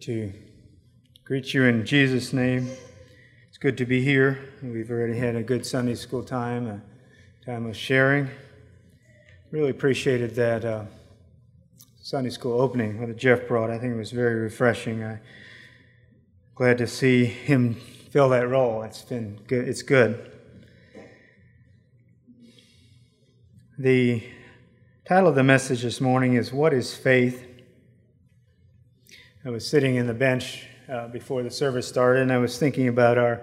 to greet you in Jesus' name. It's good to be here. We've already had a good Sunday school time, a time of sharing. Really appreciated that uh, Sunday school opening that Jeff brought. I think it was very refreshing. I'm glad to see him fill that role. It's been good. It's good. The title of the message this morning is What is Faith? I was sitting in the bench uh, before the service started, and I was thinking about our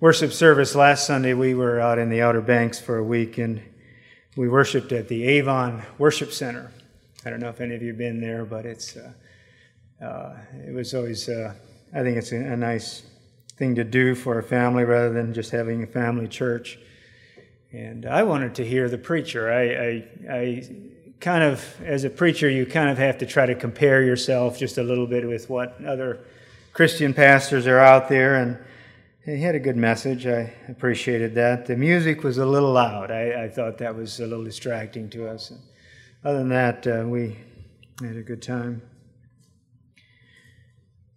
worship service last Sunday. We were out in the Outer Banks for a week, and we worshiped at the Avon Worship Center. I don't know if any of you have been there, but it's uh, uh, it was always uh, I think it's a, a, nice thing to do for a family rather than just having a family church. And I wanted to hear the preacher. I, I, I kind of, as a preacher, you kind of have to try to compare yourself just a little bit with what other Christian pastors are out there. And he had a good message. I appreciated that. The music was a little loud. I, I thought that was a little distracting to us. And other than that, uh, we had a good time.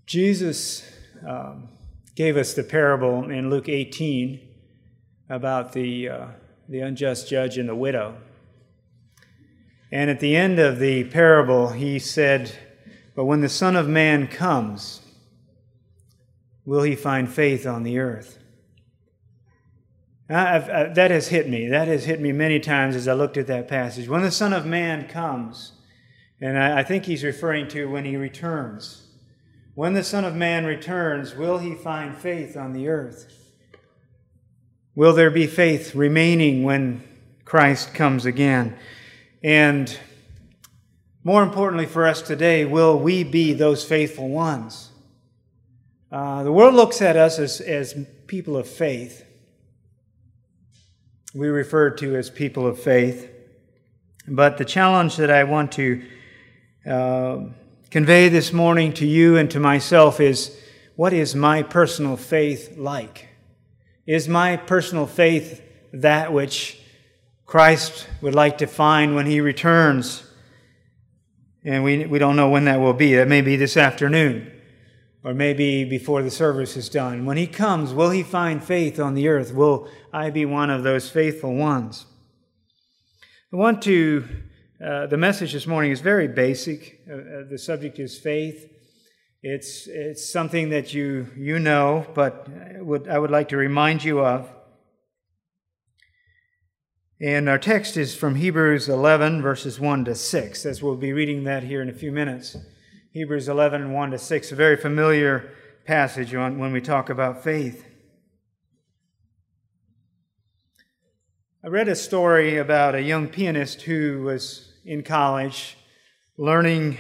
Jesus um, gave us the parable in Luke 18 about the, uh, the unjust judge and the widow. And at the end of the parable, he said, But when the Son of Man comes, will he find faith on the earth? I, that has hit me. That has hit me many times as I looked at that passage. When the Son of Man comes, and I, I think he's referring to when he returns. When the Son of Man returns, will he find faith on the earth? Will there be faith remaining when Christ comes again? And more importantly for us today, will we be those faithful ones? Uh, the world looks at us as, as people of faith. We refer to as people of faith. But the challenge that I want to uh, convey this morning to you and to myself is what is my personal faith like? Is my personal faith that which Christ would like to find when he returns. And we, we don't know when that will be. That may be this afternoon, or maybe before the service is done. When he comes, will he find faith on the earth? Will I be one of those faithful ones? I want to, uh, the message this morning is very basic. Uh, uh the subject is faith. It's, it's something that you, you know, but would, I would like to remind you of. And our text is from Hebrews 11, verses 1 to 6, as we'll be reading that here in a few minutes. Hebrews 11, 1 to 6, a very familiar passage when we talk about faith. I read a story about a young pianist who was in college learning,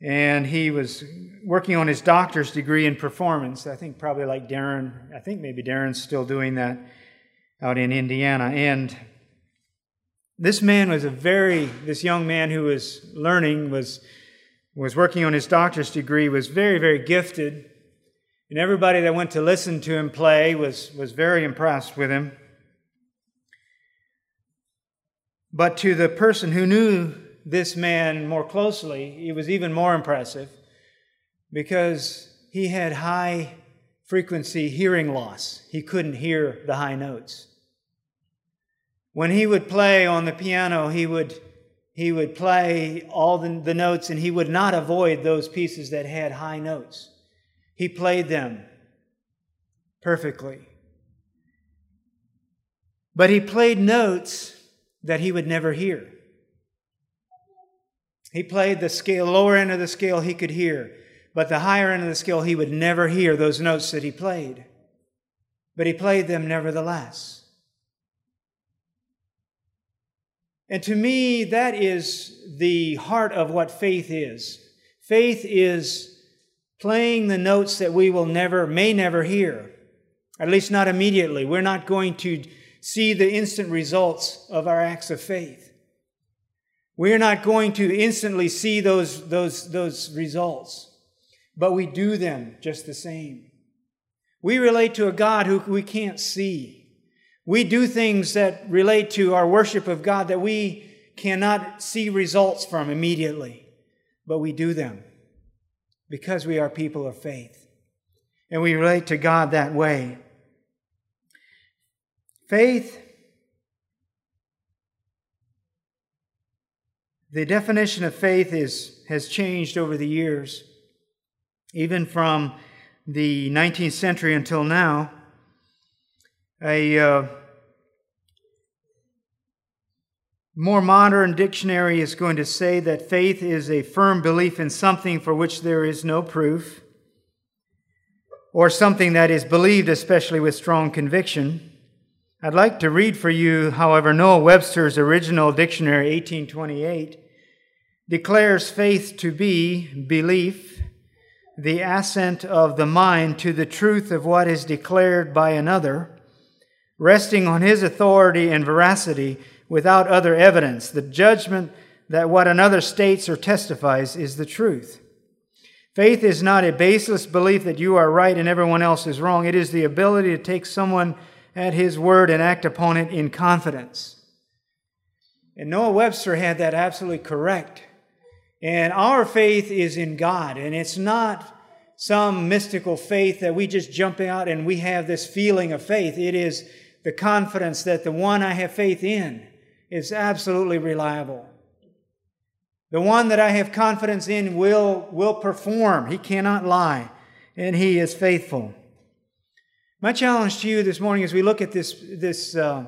and he was working on his doctor's degree in performance. I think probably like Darren, I think maybe Darren's still doing that out in Indiana. And this man was a very, this young man who was learning, was, was working on his doctor's degree, was very, very gifted. And everybody that went to listen to him play was, was very impressed with him. But to the person who knew this man more closely, he was even more impressive because he had high frequency hearing loss. He couldn't hear the high notes. When he would play on the piano, he would, he would play all the, the notes and he would not avoid those pieces that had high notes. He played them perfectly. But he played notes that he would never hear. He played the scale, lower end of the scale he could hear, but the higher end of the scale he would never hear those notes that he played. But he played them nevertheless. And to me, that is the heart of what faith is. Faith is playing the notes that we will never, may never hear, at least not immediately. We're not going to see the instant results of our acts of faith. We're not going to instantly see those, those, those results, but we do them just the same. We relate to a God who we can't see. We do things that relate to our worship of God that we cannot see results from immediately, but we do them. because we are people of faith. And we relate to God that way. Faith, the definition of faith is, has changed over the years, even from the 19th century until now. A uh, more modern dictionary is going to say that faith is a firm belief in something for which there is no proof, or something that is believed, especially with strong conviction. I'd like to read for you, however, Noah Webster's original dictionary, 1828, declares faith to be belief, the assent of the mind to the truth of what is declared by another, resting on his authority and veracity without other evidence, the judgment that what another states or testifies is the truth. Faith is not a baseless belief that you are right and everyone else is wrong. It is the ability to take someone at his word and act upon it in confidence. And Noah Webster had that absolutely correct. And our faith is in God, and it's not some mystical faith that we just jump out and we have this feeling of faith. It is the confidence that the one I have faith in is absolutely reliable. The one that I have confidence in will, will perform. He cannot lie, and he is faithful. My challenge to you this morning as we look at this, this, uh,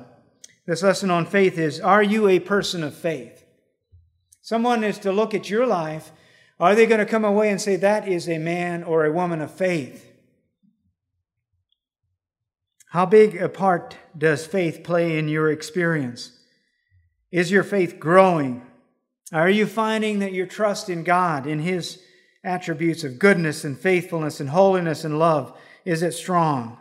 this lesson on faith is Are you a person of faith? Someone is to look at your life. Are they going to come away and say, That is a man or a woman of faith? How big a part does faith play in your experience? Is your faith growing? Are you finding that your trust in God, in His attributes of goodness and faithfulness and holiness and love, is it strong?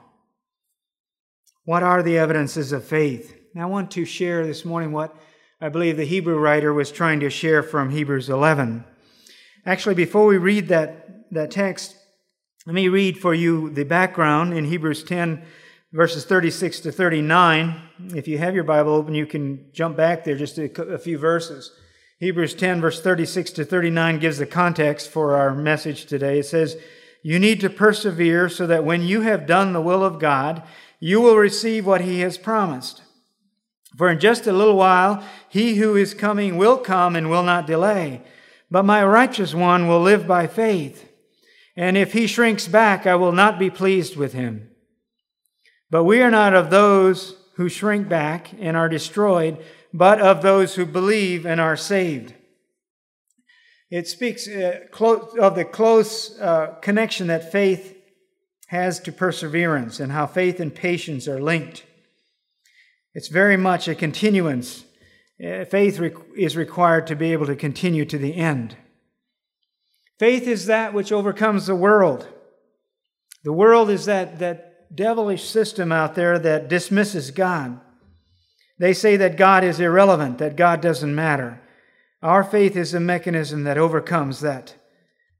What are the evidences of faith? I want to share this morning what I believe the Hebrew writer was trying to share from Hebrews 11. Actually, before we read that, that text, let me read for you the background in Hebrews 10, verses 36 to 39. If you have your Bible open, you can jump back there just a, few verses. Hebrews 10, verse 36 to 39 gives the context for our message today. It says, You need to persevere so that when you have done the will of God, you will receive what he has promised. For in just a little while, he who is coming will come and will not delay. But my righteous one will live by faith. And if he shrinks back, I will not be pleased with him. But we are not of those who shrink back and are destroyed, but of those who believe and are saved. It speaks uh, of the close uh, connection that faith has to perseverance and how faith and patience are linked. It's very much a continuance. Uh, faith is required to be able to continue to the end. Faith is that which overcomes the world. The world is that, that devilish system out there that dismisses God. They say that God is irrelevant, that God doesn't matter. Our faith is a mechanism that overcomes that,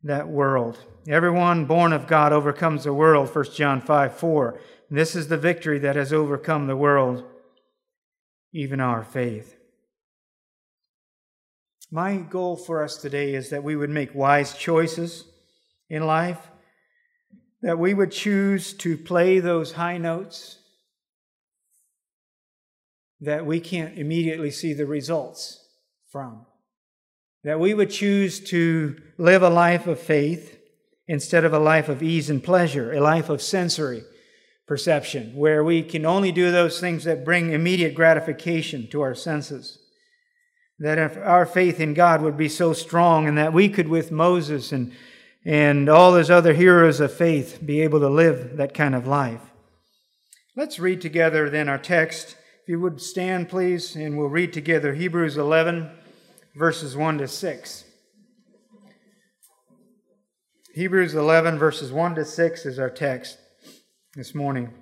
that world. Everyone born of God overcomes the world, 1 John 5 4. this is the victory that has overcome the world, even our faith. My goal for us today is that we would make wise choices in life, that we would choose to play those high notes that we can't immediately see the results from, that we would choose to live a life of faith instead of a life of ease and pleasure, a life of sensory perception, where we can only do those things that bring immediate gratification to our senses. That if our faith in God would be so strong and that we could, with Moses and, and all those other heroes of faith, be able to live that kind of life. Let's read together then our text. If you would stand, please, and we'll read together Hebrews 11, verses 1 to 6. Hebrews 11, verses 1 to 6 is our text this morning.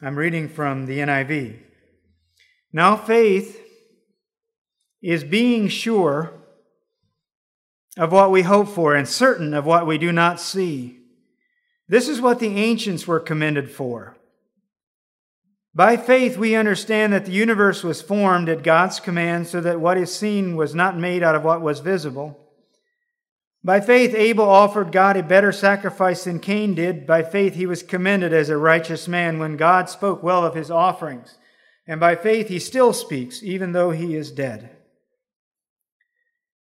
I'm reading from the NIV. Now, faith is being sure of what we hope for and certain of what we do not see. This is what the ancients were commended for. By faith, we understand that the universe was formed at God's command so that what is seen was not made out of what was visible. By faith, Abel offered God a better sacrifice than Cain did. By faith, he was commended as a righteous man when God spoke well of his offerings. And by faith, he still speaks, even though he is dead.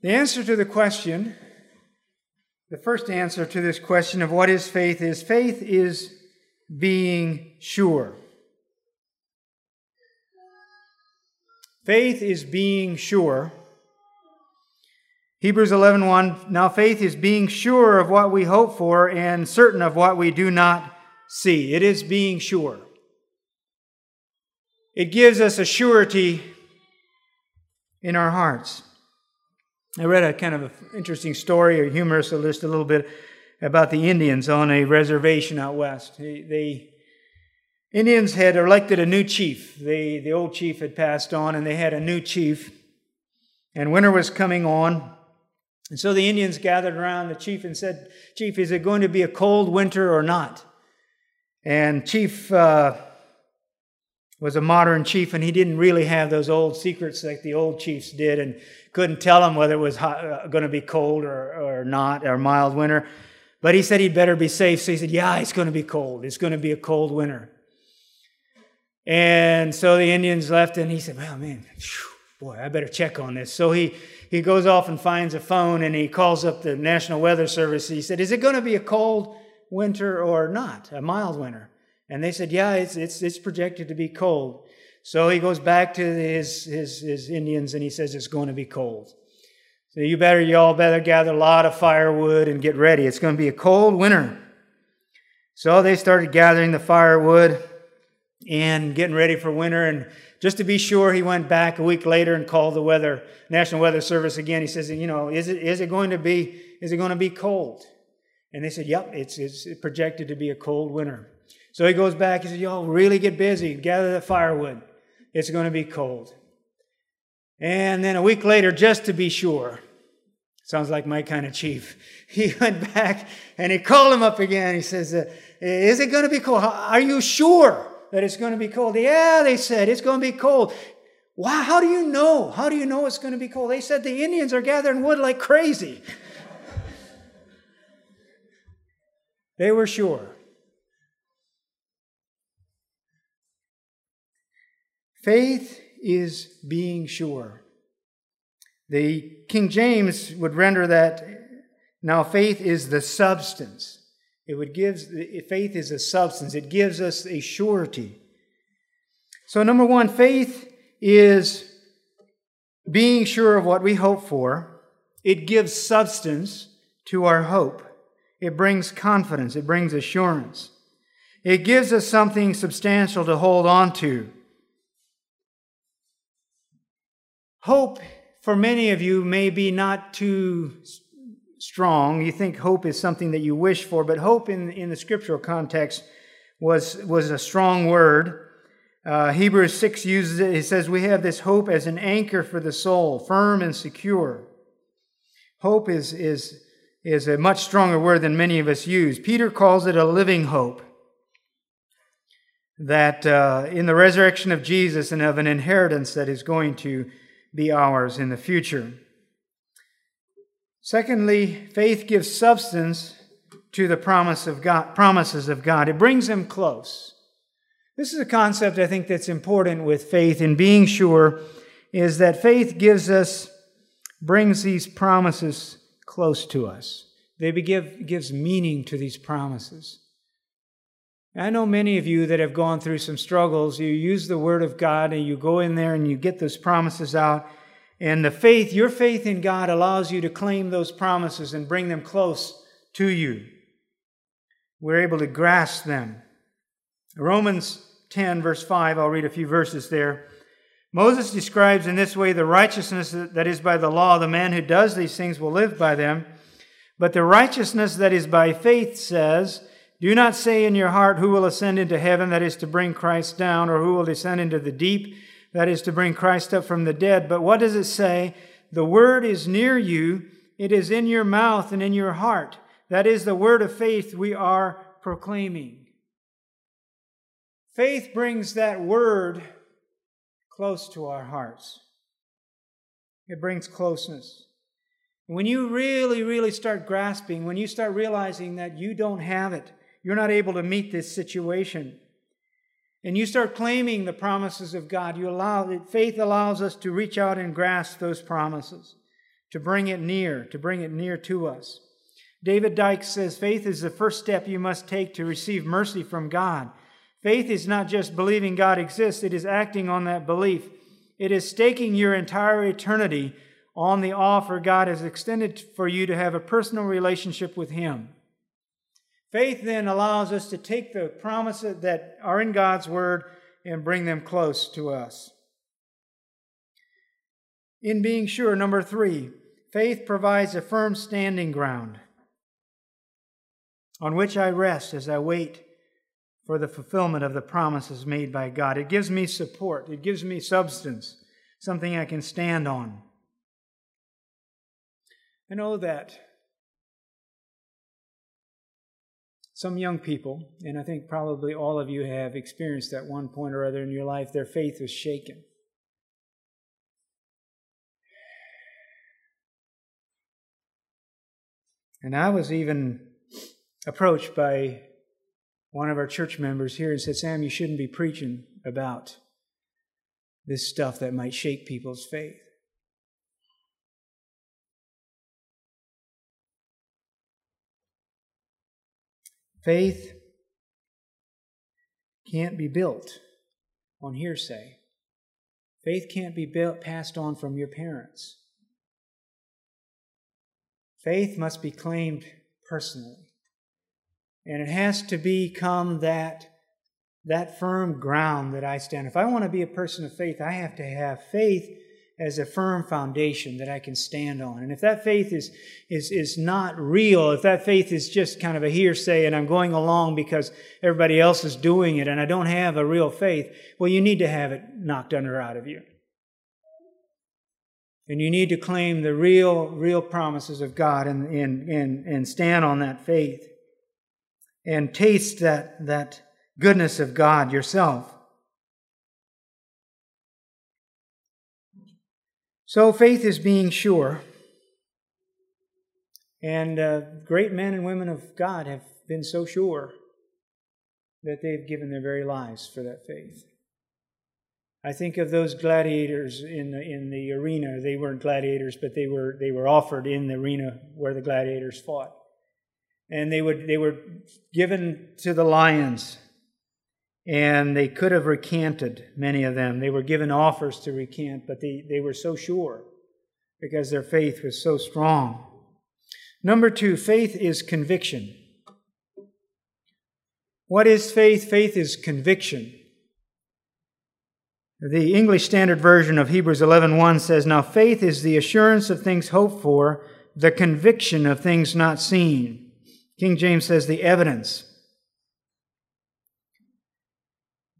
The answer to the question, the first answer to this question of what is faith, is faith is being sure. Faith is being sure. Hebrews 11:1 Now faith is being sure of what we hope for and certain of what we do not see. It is being sure. It gives us a surety in our hearts. I read a kind of interesting story, or humorous, just a little bit about the Indians on a reservation out west. The Indians had elected a new chief. They, the old chief had passed on, and they had a new chief. And winter was coming on. And so the Indians gathered around the chief and said, Chief, is it going to be a cold winter or not? And Chief uh, was a modern chief, and he didn't really have those old secrets like the old chiefs did, and couldn't tell him whether it was uh, going to be cold or, or not, or mild winter. But he said he'd better be safe, so he said, Yeah, it's going to be cold. It's going to be a cold winter. And so the Indians left, and he said, Well, man, boy, I better check on this. So he, he goes off and finds a phone and he calls up the National Weather Service. He said, Is it going to be a cold winter or not? A mild winter? And they said, Yeah, it's, it's, it's projected to be cold. So he goes back to his, his, his Indians and he says, It's going to be cold. So you better, you all better gather a lot of firewood and get ready. It's going to be a cold winter. So they started gathering the firewood and getting ready for winter. And just to be sure, he went back a week later and called the weather National Weather Service again. He says, you know, is it is it going to be is it going to be cold? And they said, yep, it's it's projected to be a cold winter. So he goes back. He says, y'all really get busy, gather the firewood. It's going to be cold. And then a week later, just to be sure, sounds like my kind of chief, he went back and he called him up again. He says, uh, Is it going to be cold? Are you sure? that it's going to be cold. Yeah, they said it's going to be cold. Wow, how do you know? How do you know it's going to be cold? They said the Indians are gathering wood like crazy. they were sure. Faith is being sure. The King James would render that now faith is the substance it would give faith is a substance. It gives us a surety. So number one, faith is being sure of what we hope for. It gives substance to our hope. It brings confidence. It brings assurance. It gives us something substantial to hold on to. Hope, for many of you, may be not too strong. You think hope is something that you wish for, but hope in, in the scriptural context was, was a strong word. Uh, Hebrews 6 uses it. It says, We have this hope as an anchor for the soul, firm and secure. Hope is, is, is a much stronger word than many of us use. Peter calls it a living hope. That uh, in the resurrection of Jesus and of an inheritance that is going to be ours in the future. Secondly, faith gives substance to the promise of God, promises of God. It brings them close. This is a concept I think that's important with faith in being sure is that faith gives us brings these promises close to us. They give, gives meaning to these promises. I know many of you that have gone through some struggles. You use the Word of God and you go in there and you get those promises out, and the faith, your faith in God allows you to claim those promises and bring them close to you. We're able to grasp them. Romans 10, verse 5, I'll read a few verses there. Moses describes in this way the righteousness that is by the law. The man who does these things will live by them. But the righteousness that is by faith says, Do not say in your heart, Who will ascend into heaven, that is to bring Christ down, or who will descend into the deep, that is to bring Christ up from the dead. But what does it say? The word is near you, it is in your mouth and in your heart. That is the word of faith we are proclaiming. Faith brings that word close to our hearts. It brings closeness. When you really, really start grasping, when you start realizing that you don't have it, you're not able to meet this situation, and you start claiming the promises of God, you allow it, faith allows us to reach out and grasp those promises, to bring it near, to bring it near to us. David Dyke says faith is the first step you must take to receive mercy from God. Faith is not just believing God exists, it is acting on that belief. It is staking your entire eternity on the offer God has extended for you to have a personal relationship with Him. Faith then allows us to take the promises that are in God's Word and bring them close to us. In being sure, number three, faith provides a firm standing ground on which I rest as I wait for the fulfillment of the promises made by God. It gives me support, it gives me substance, something I can stand on. I know that some young people, and I think probably all of you have experienced at one point or other in your life, their faith was shaken. And I was even approached by one of our church members here and said, Sam, you shouldn't be preaching about this stuff that might shake people's faith. Faith can't be built on hearsay. Faith can't be built, passed on from your parents. Faith must be claimed personally. And it has to become that, that firm ground that I stand. If I want to be a person of faith, I have to have faith as a firm foundation that I can stand on. And if that faith is, is, is not real, if that faith is just kind of a hearsay and I'm going along because everybody else is doing it and I don't have a real faith, well, you need to have it knocked under out of you. And you need to claim the real, real promises of God and, and, and, and stand on that faith and taste that, that goodness of God yourself. So faith is being sure. And uh, great men and women of God have been so sure that they've given their very lives for that faith. I think of those gladiators in the, in the arena. They weren't gladiators, but they were, they were offered in the arena where the gladiators fought and they would they were given to the lions and they could have recanted many of them. They were given offers to recant but they, they were so sure because their faith was so strong. Number two faith is conviction. What is faith? Faith is conviction. The english standard version of hebrews 11.1 says now faith is the assurance of things hoped for the conviction of things not seen. King James says the evidence.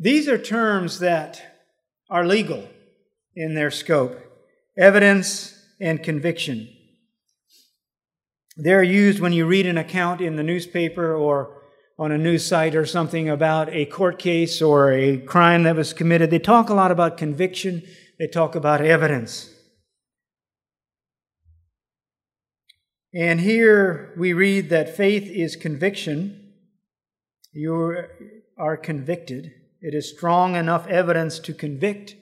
These are terms that are legal in their scope evidence and conviction. They're used when you read an account in the newspaper or on a news site or something about a court case or a crime that was committed. They talk a lot about conviction, they talk about evidence. And here we read that faith is conviction. You are convicted. It is strong enough evidence to convict.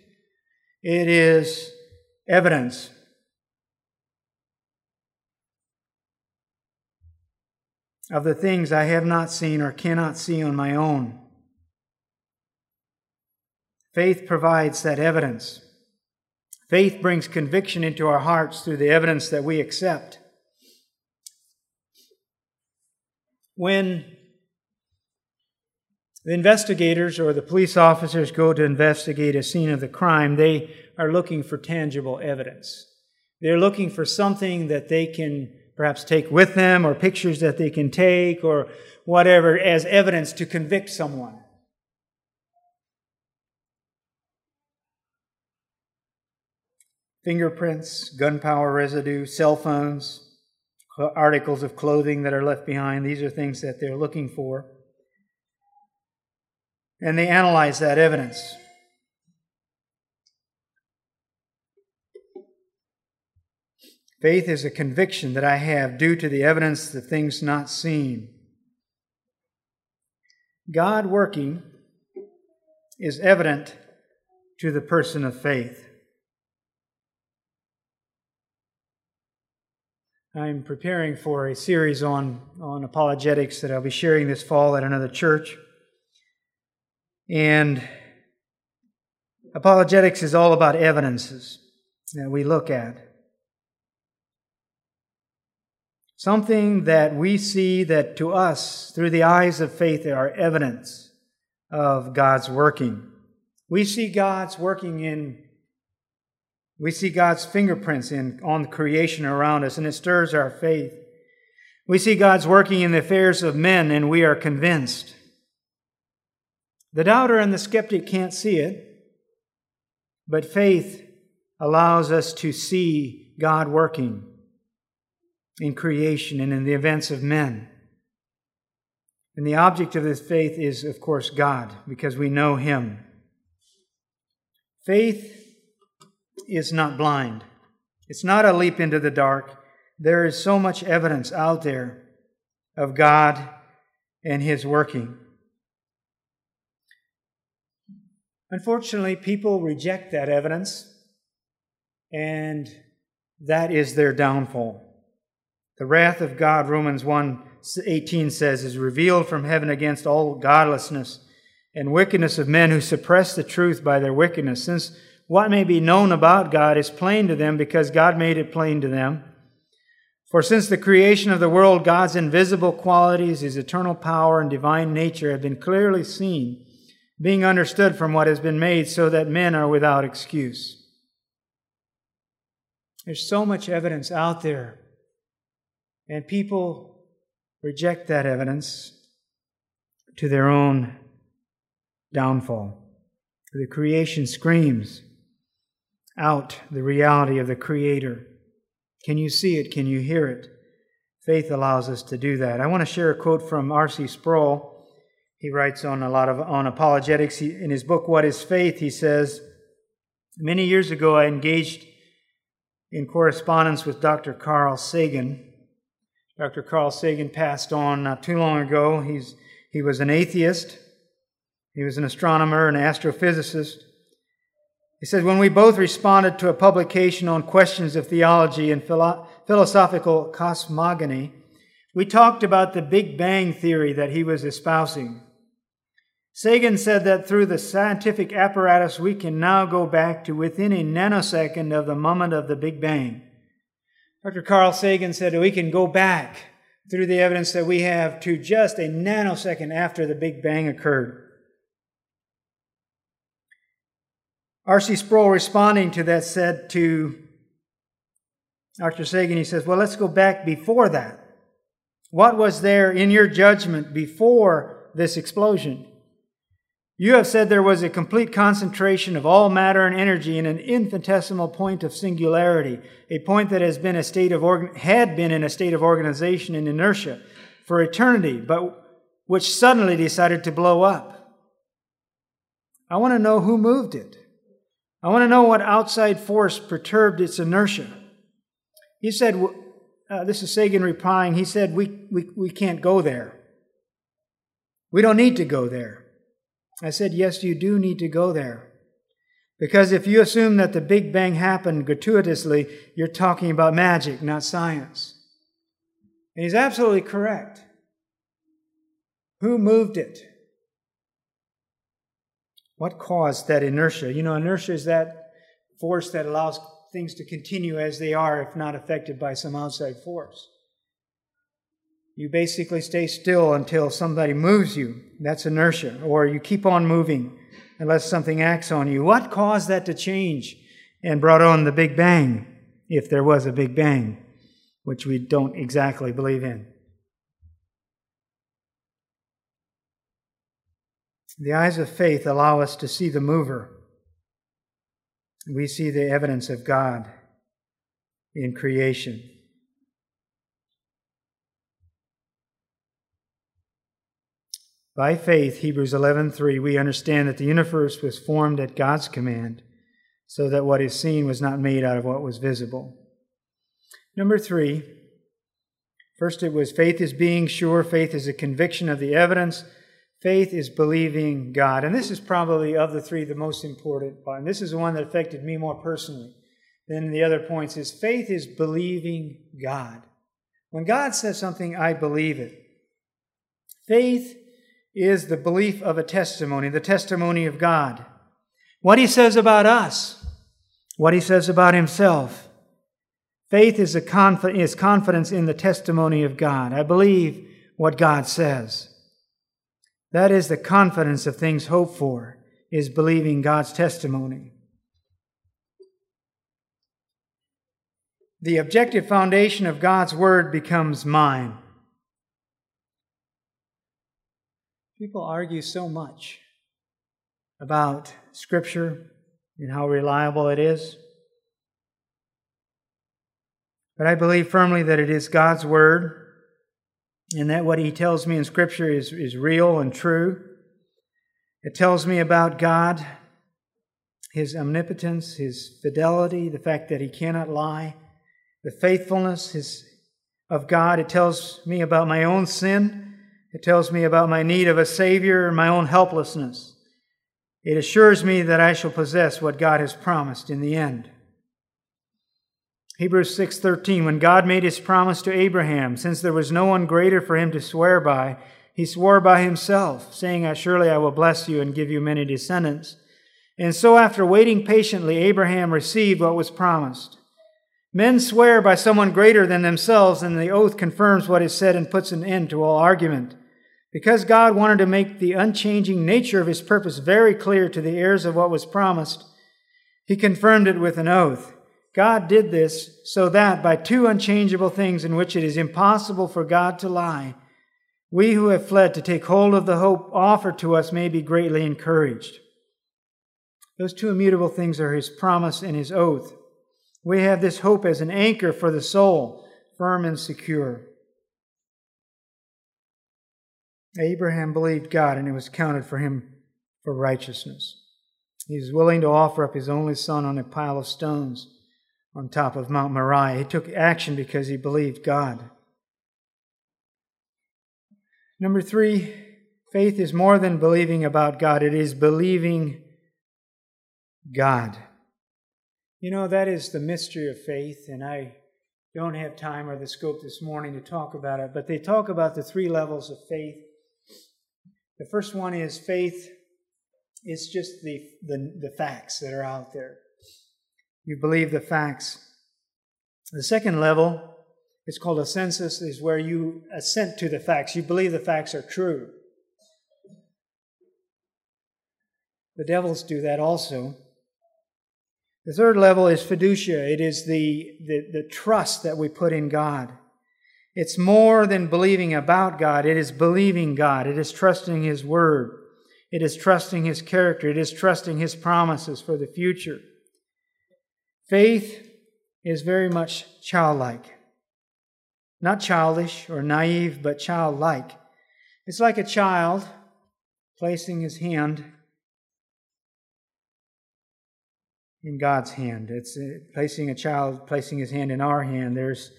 It is evidence. Of the things I have not seen or cannot see on my own. Faith provides that evidence. Faith brings conviction into our hearts through the evidence that we accept. When The investigators or the police officers go to investigate a scene of the crime. They are looking for tangible evidence. They're looking for something that they can perhaps take with them or pictures that they can take or whatever as evidence to convict someone. Fingerprints, gunpowder residue, cell phones, articles of clothing that are left behind. These are things that they're looking for and they analyze that evidence. Faith is a conviction that I have due to the evidence of things not seen. God working is evident to the person of faith. I'm preparing for a series on, on apologetics that I'll be sharing this fall at another church. And apologetics is all about evidences that we look at. Something that we see that to us, through the eyes of faith, are evidence of God's working. We see God's working in, we see God's fingerprints in, on the creation around us, and it stirs our faith. We see God's working in the affairs of men, and we are convinced. The doubter and the skeptic can't see it, but faith allows us to see God working in creation and in the events of men. And the object of this faith is, of course, God, because we know Him. Faith is not blind, it's not a leap into the dark. There is so much evidence out there of God and His working. Unfortunately, people reject that evidence, and that is their downfall. The wrath of God, Romans 1 18 says, is revealed from heaven against all godlessness and wickedness of men who suppress the truth by their wickedness, since what may be known about God is plain to them because God made it plain to them. For since the creation of the world, God's invisible qualities, his eternal power and divine nature have been clearly seen being understood from what has been made, so that men are without excuse. There's so much evidence out there, and people reject that evidence to their own downfall. The creation screams out the reality of the Creator. Can you see it? Can you hear it? Faith allows us to do that. I want to share a quote from R.C. Sproul he writes on a lot of on apologetics. In his book, What is Faith? He says, Many years ago, I engaged in correspondence with Dr. Carl Sagan. Dr. Carl Sagan passed on not too long ago. He's, he was an atheist, he was an astronomer, an astrophysicist. He said, When we both responded to a publication on questions of theology and philo- philosophical cosmogony, we talked about the Big Bang theory that he was espousing. Sagan said that through the scientific apparatus, we can now go back to within a nanosecond of the moment of the Big Bang. Dr. Carl Sagan said we can go back through the evidence that we have to just a nanosecond after the Big Bang occurred. R.C. Sproul, responding to that, said to Dr. Sagan, he says, Well, let's go back before that. What was there in your judgment before this explosion? You have said there was a complete concentration of all matter and energy in an infinitesimal point of singularity, a point that has been a state of organ- had been in a state of organization and inertia for eternity, but which suddenly decided to blow up. I want to know who moved it. I want to know what outside force perturbed its inertia. He said, uh, this is Sagan replying, he said, we, we, we can't go there. We don't need to go there. I said, Yes, you do need to go there. Because if you assume that the Big Bang happened gratuitously, you're talking about magic, not science. And he's absolutely correct. Who moved it? What caused that inertia? You know, inertia is that force that allows things to continue as they are if not affected by some outside force. You basically stay still until somebody moves you. That's inertia. Or you keep on moving unless something acts on you. What caused that to change and brought on the Big Bang, if there was a Big Bang, which we don't exactly believe in? The eyes of faith allow us to see the mover. We see the evidence of God in creation. By faith, Hebrews 11:3, we understand that the universe was formed at God's command, so that what is seen was not made out of what was visible. Number 3, first it was faith is being sure, faith is a conviction of the evidence, faith is believing God. And this is probably of the three the most important part. And this is the one that affected me more personally than the other points is faith is believing God. When God says something, I believe it. Faith is the belief of a testimony, the testimony of God. What he says about us, what he says about himself. Faith is, a conf- is confidence in the testimony of God. I believe what God says. That is the confidence of things hoped for, is believing God's testimony. The objective foundation of God's Word becomes mine. People argue so much about Scripture and how reliable it is. But I believe firmly that it is God's Word and that what He tells me in Scripture is, is real and true. It tells me about God, His omnipotence, His fidelity, the fact that He cannot lie, the faithfulness his, of God. It tells me about my own sin it tells me about my need of a Savior and my own helplessness. It assures me that I shall possess what God has promised in the end. Hebrews 6:13 When God made his promise to Abraham, since there was no one greater for him to swear by, he swore by himself, saying, "Surely I will bless you and give you many descendants." And so after waiting patiently, Abraham received what was promised. Men swear by someone greater than themselves, and the oath confirms what is said and puts an end to all argument. Because God wanted to make the unchanging nature of his purpose very clear to the heirs of what was promised, he confirmed it with an oath. God did this so that by two unchangeable things in which it is impossible for God to lie, we who have fled to take hold of the hope offered to us may be greatly encouraged. Those two immutable things are his promise and his oath. We have this hope as an anchor for the soul, firm and secure. Abraham believed God, and it was counted for him for righteousness. He was willing to offer up his only son on a pile of stones on top of Mount Moriah. He took action because he believed God. Number three, faith is more than believing about God, it is believing God. You know, that is the mystery of faith, and I don't have time or the scope this morning to talk about it, but they talk about the three levels of faith the first one is faith is just the, the, the facts that are out there. You believe the facts. The second level is called assensus, is where you assent to the facts. You believe the facts are true. The devils do that also. The third level is fiducia. It is the, the, the trust that we put in God. It's more than believing about God. It is believing God. It is trusting His Word. It is trusting His character. It is trusting His promises for the future. Faith is very much childlike. Not childish or naive, but childlike. It's like a child placing his hand in God's hand. It's uh, placing a child placing his hand in our hand. There's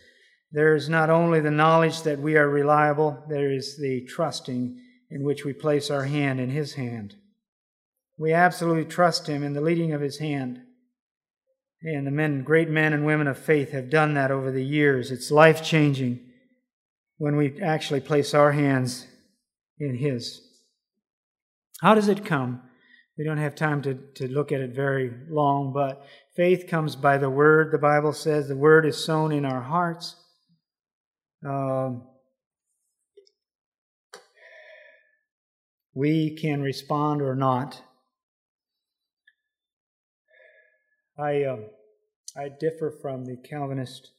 there is not only the knowledge that we are reliable, there is the trusting in which we place our hand in His hand. We absolutely trust Him in the leading of His hand. And the men, great men and women of faith have done that over the years. It's life changing when we actually place our hands in His. How does it come? We don't have time to, to look at it very long, but faith comes by the Word. The Bible says the Word is sown in our hearts um, we can respond or not. I, um, I differ from the Calvinist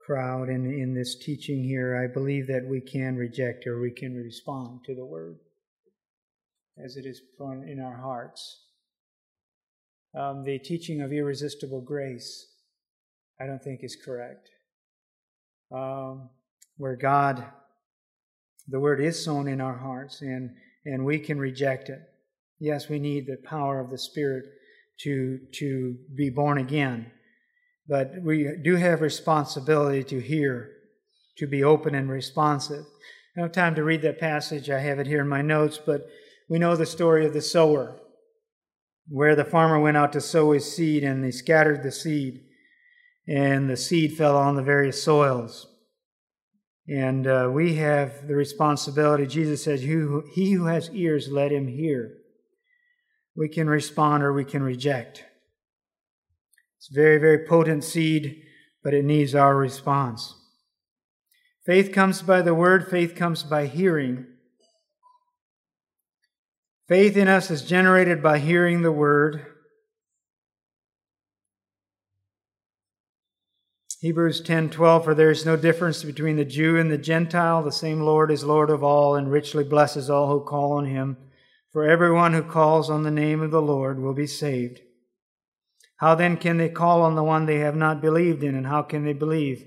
crowd in, in this teaching here. I believe that we can reject or we can respond to the Word as it is in our hearts. Um, the teaching of irresistible grace, I don't think is correct. Um, where God, the word is sown in our hearts and, and we can reject it. Yes, we need the power of the Spirit to, to be born again. But we do have responsibility to hear, to be open and responsive. I don't have time to read that passage. I have it here in my notes, but we know the story of the sower, where the farmer went out to sow his seed and he scattered the seed, and the seed fell on the various soils. And uh, we have the responsibility. Jesus says, He who has ears, let him hear. We can respond or we can reject. It's very, very potent seed, but it needs our response. Faith comes by the word, faith comes by hearing. Faith in us is generated by hearing the word. Hebrews 10:12 for there is no difference between the Jew and the Gentile the same Lord is Lord of all and richly blesses all who call on him for everyone who calls on the name of the Lord will be saved how then can they call on the one they have not believed in? And how can they believe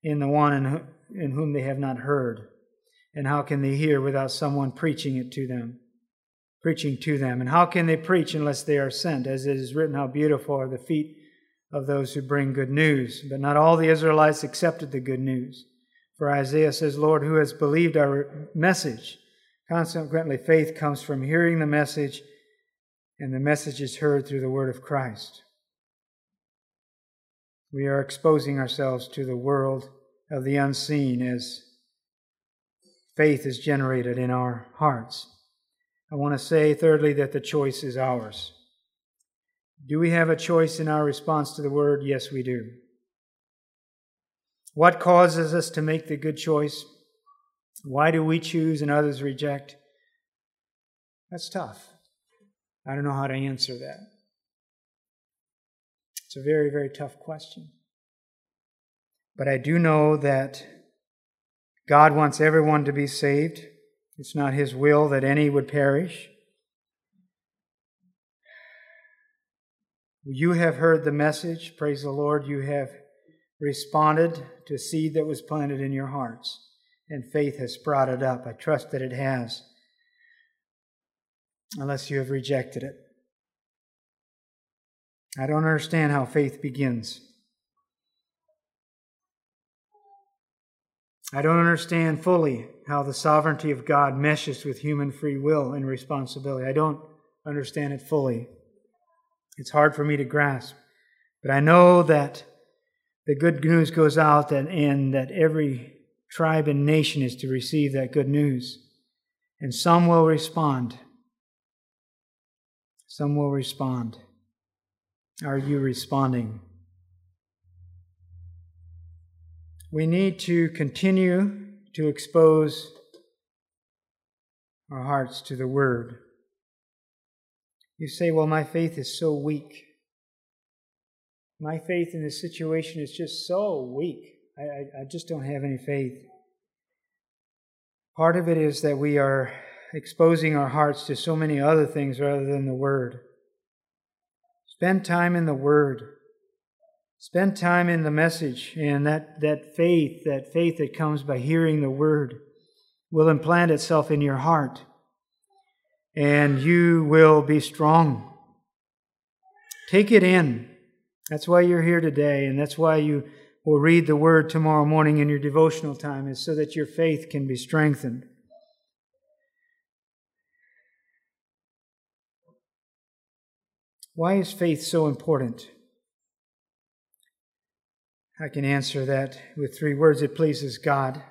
in the one in, in whom they have not heard? And how can they hear without someone preaching it to them? Preaching to them. And how can they preach unless they are sent? As it is written, how beautiful are the feet of those who bring good news. But not all the Israelites accepted the good news. For Isaiah says, Lord, who has believed our message? Consequently, faith comes from hearing the message, and the message is heard through the word of Christ. We are exposing ourselves to the world of the unseen as faith is generated in our hearts. I want to say, thirdly, that the choice is ours. Do we have a choice in our response to the word? Yes, we do. What causes us to make the good choice? Why do we choose and others reject? That's tough. I don't know how to answer that. It's a very, very tough question. But I do know that God wants everyone to be saved. It's not His will that any would perish. You have heard the message. Praise the Lord. You have responded to seed that was planted in your hearts, and faith has sprouted up. I trust that it has, unless you have rejected it. I don't understand how faith begins. I don't understand fully how the sovereignty of God meshes with human free will and responsibility. I don't understand it fully. It's hard for me to grasp. But I know that the good news goes out and, and that every tribe and nation is to receive that good news. And some will respond. Some will respond are you responding? We need to continue to expose our hearts to the Word. You say, Well, my faith is so weak. My faith in this situation is just so weak. I, I, I just don't have any faith. Part of it is that we are exposing our hearts to so many other things rather than the Word. Spend time in the Word. Spend time in the message and that, that faith, that faith that comes by hearing the Word, will implant itself in your heart. And you will be strong. Take it in. That's why you're here today, and that's why you will read the Word tomorrow morning in your devotional time, is so that your faith can be strengthened. Why is faith so important? I can answer that with three words it pleases God.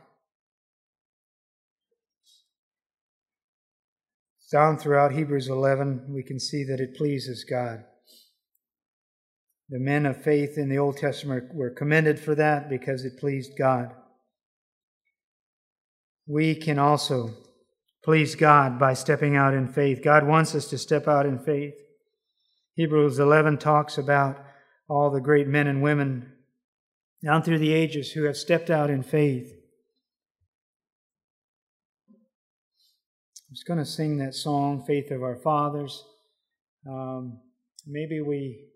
Down throughout Hebrews 11, we can see that it pleases God. The men of faith in the Old Testament were commended for that because it pleased God. We can also please God by stepping out in faith. God wants us to step out in faith. Hebrews 11 talks about all the great men and women down through the ages who have stepped out in faith. Was going to sing that song, Faith of Our Fathers. Um, maybe we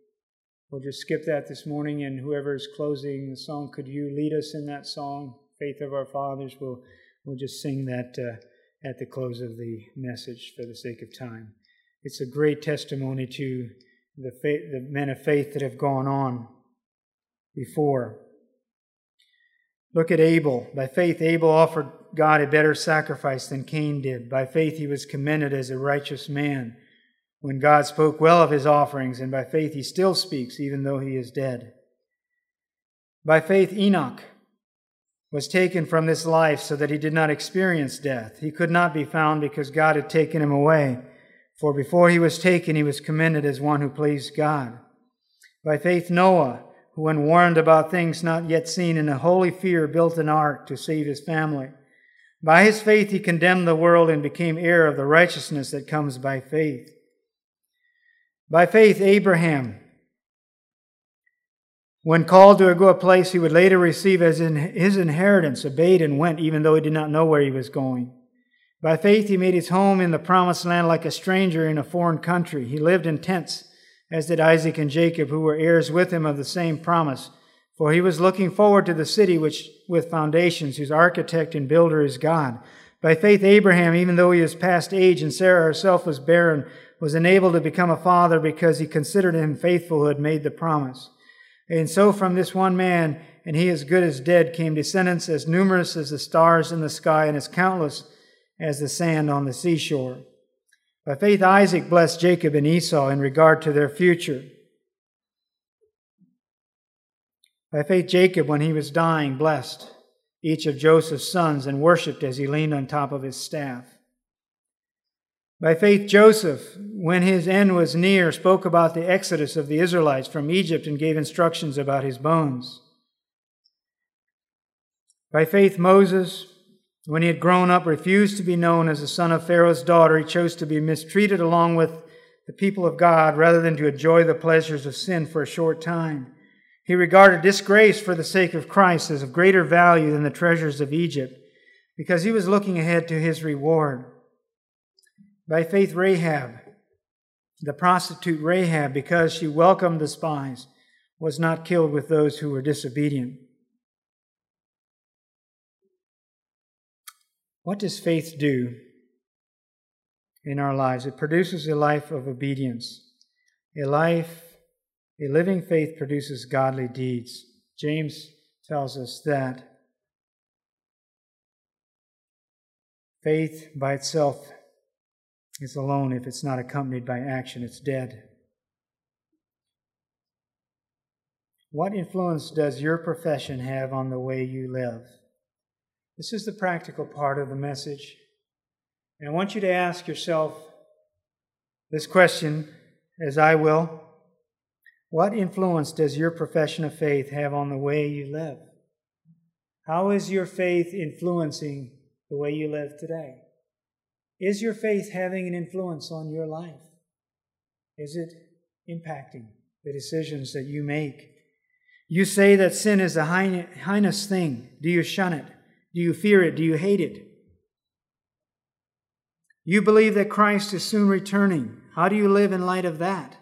will just skip that this morning, and whoever is closing the song, could you lead us in that song, Faith of Our Fathers? We'll, we'll just sing that uh, at the close of the message for the sake of time. It's a great testimony to the, faith, the men of faith that have gone on before. Look at Abel. By faith, Abel offered God a better sacrifice than Cain did. By faith, he was commended as a righteous man when God spoke well of his offerings, and by faith, he still speaks, even though he is dead. By faith, Enoch was taken from this life so that he did not experience death. He could not be found because God had taken him away. For before he was taken, he was commended as one who pleased God. By faith, Noah, who, when warned about things not yet seen, in a holy fear built an ark to save his family. By his faith, he condemned the world and became heir of the righteousness that comes by faith. By faith, Abraham, when called to go a place he would later receive as in his inheritance, obeyed and went, even though he did not know where he was going. By faith, he made his home in the promised land like a stranger in a foreign country. He lived in tents, as did Isaac and Jacob, who were heirs with him of the same promise. For he was looking forward to the city which with foundations, whose architect and builder is God. By faith, Abraham, even though he was past age and Sarah herself was barren, was enabled to become a father because he considered him faithful who had made the promise. And so from this one man, and he as good as dead, came descendants as numerous as the stars in the sky and as countless as the sand on the seashore. By faith, Isaac blessed Jacob and Esau in regard to their future. By faith, Jacob, when he was dying, blessed each of Joseph's sons and worshiped as he leaned on top of his staff. By faith, Joseph, when his end was near, spoke about the exodus of the Israelites from Egypt and gave instructions about his bones. By faith, Moses, when he had grown up, refused to be known as the son of Pharaoh's daughter. He chose to be mistreated along with the people of God rather than to enjoy the pleasures of sin for a short time. He regarded disgrace for the sake of Christ as of greater value than the treasures of Egypt because he was looking ahead to his reward. By faith, Rahab, the prostitute Rahab, because she welcomed the spies, was not killed with those who were disobedient. What does faith do in our lives? It produces a life of obedience. A life, a living faith produces godly deeds. James tells us that faith by itself is alone if it's not accompanied by action, it's dead. What influence does your profession have on the way you live? This is the practical part of the message. And I want you to ask yourself this question, as I will What influence does your profession of faith have on the way you live? How is your faith influencing the way you live today? Is your faith having an influence on your life? Is it impacting the decisions that you make? You say that sin is a heinous thing. Do you shun it? Do you fear it? Do you hate it? You believe that Christ is soon returning. How do you live in light of that?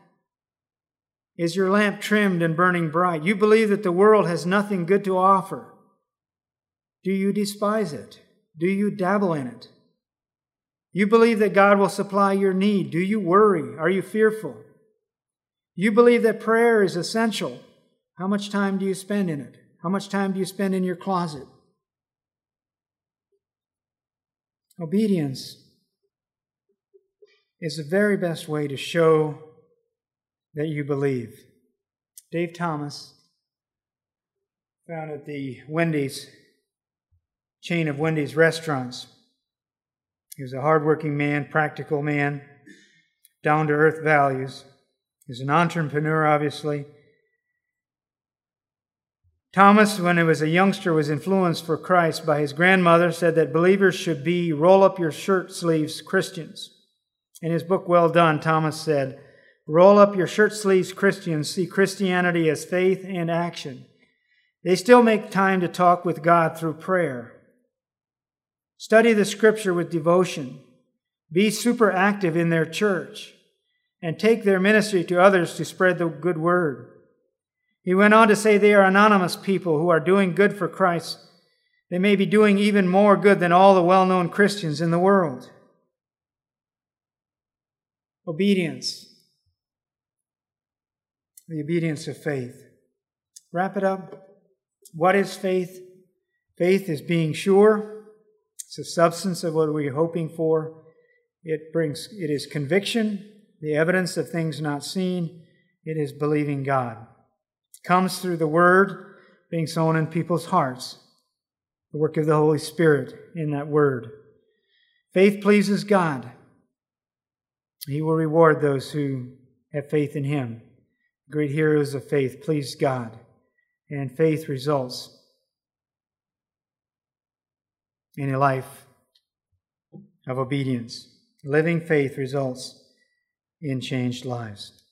Is your lamp trimmed and burning bright? You believe that the world has nothing good to offer. Do you despise it? Do you dabble in it? You believe that God will supply your need. Do you worry? Are you fearful? You believe that prayer is essential. How much time do you spend in it? How much time do you spend in your closet? Obedience is the very best way to show that you believe. Dave Thomas found at the Wendy's chain of Wendy's restaurants. He was a hardworking man, practical man, down to earth values. He's an entrepreneur, obviously. Thomas, when he was a youngster, was influenced for Christ by his grandmother, said that believers should be roll up your shirt sleeves Christians. In his book, Well Done, Thomas said, Roll up your shirt sleeves Christians see Christianity as faith and action. They still make time to talk with God through prayer. Study the scripture with devotion. Be super active in their church and take their ministry to others to spread the good word. He went on to say they are anonymous people who are doing good for Christ. They may be doing even more good than all the well known Christians in the world. Obedience. The obedience of faith. Wrap it up. What is faith? Faith is being sure. It's the substance of what we're hoping for. It brings it is conviction, the evidence of things not seen. It is believing God. It comes through the word being sown in people's hearts. The work of the Holy Spirit in that word. Faith pleases God. He will reward those who have faith in him. Great heroes of faith please God and faith results in a life of obedience. Living faith results in changed lives.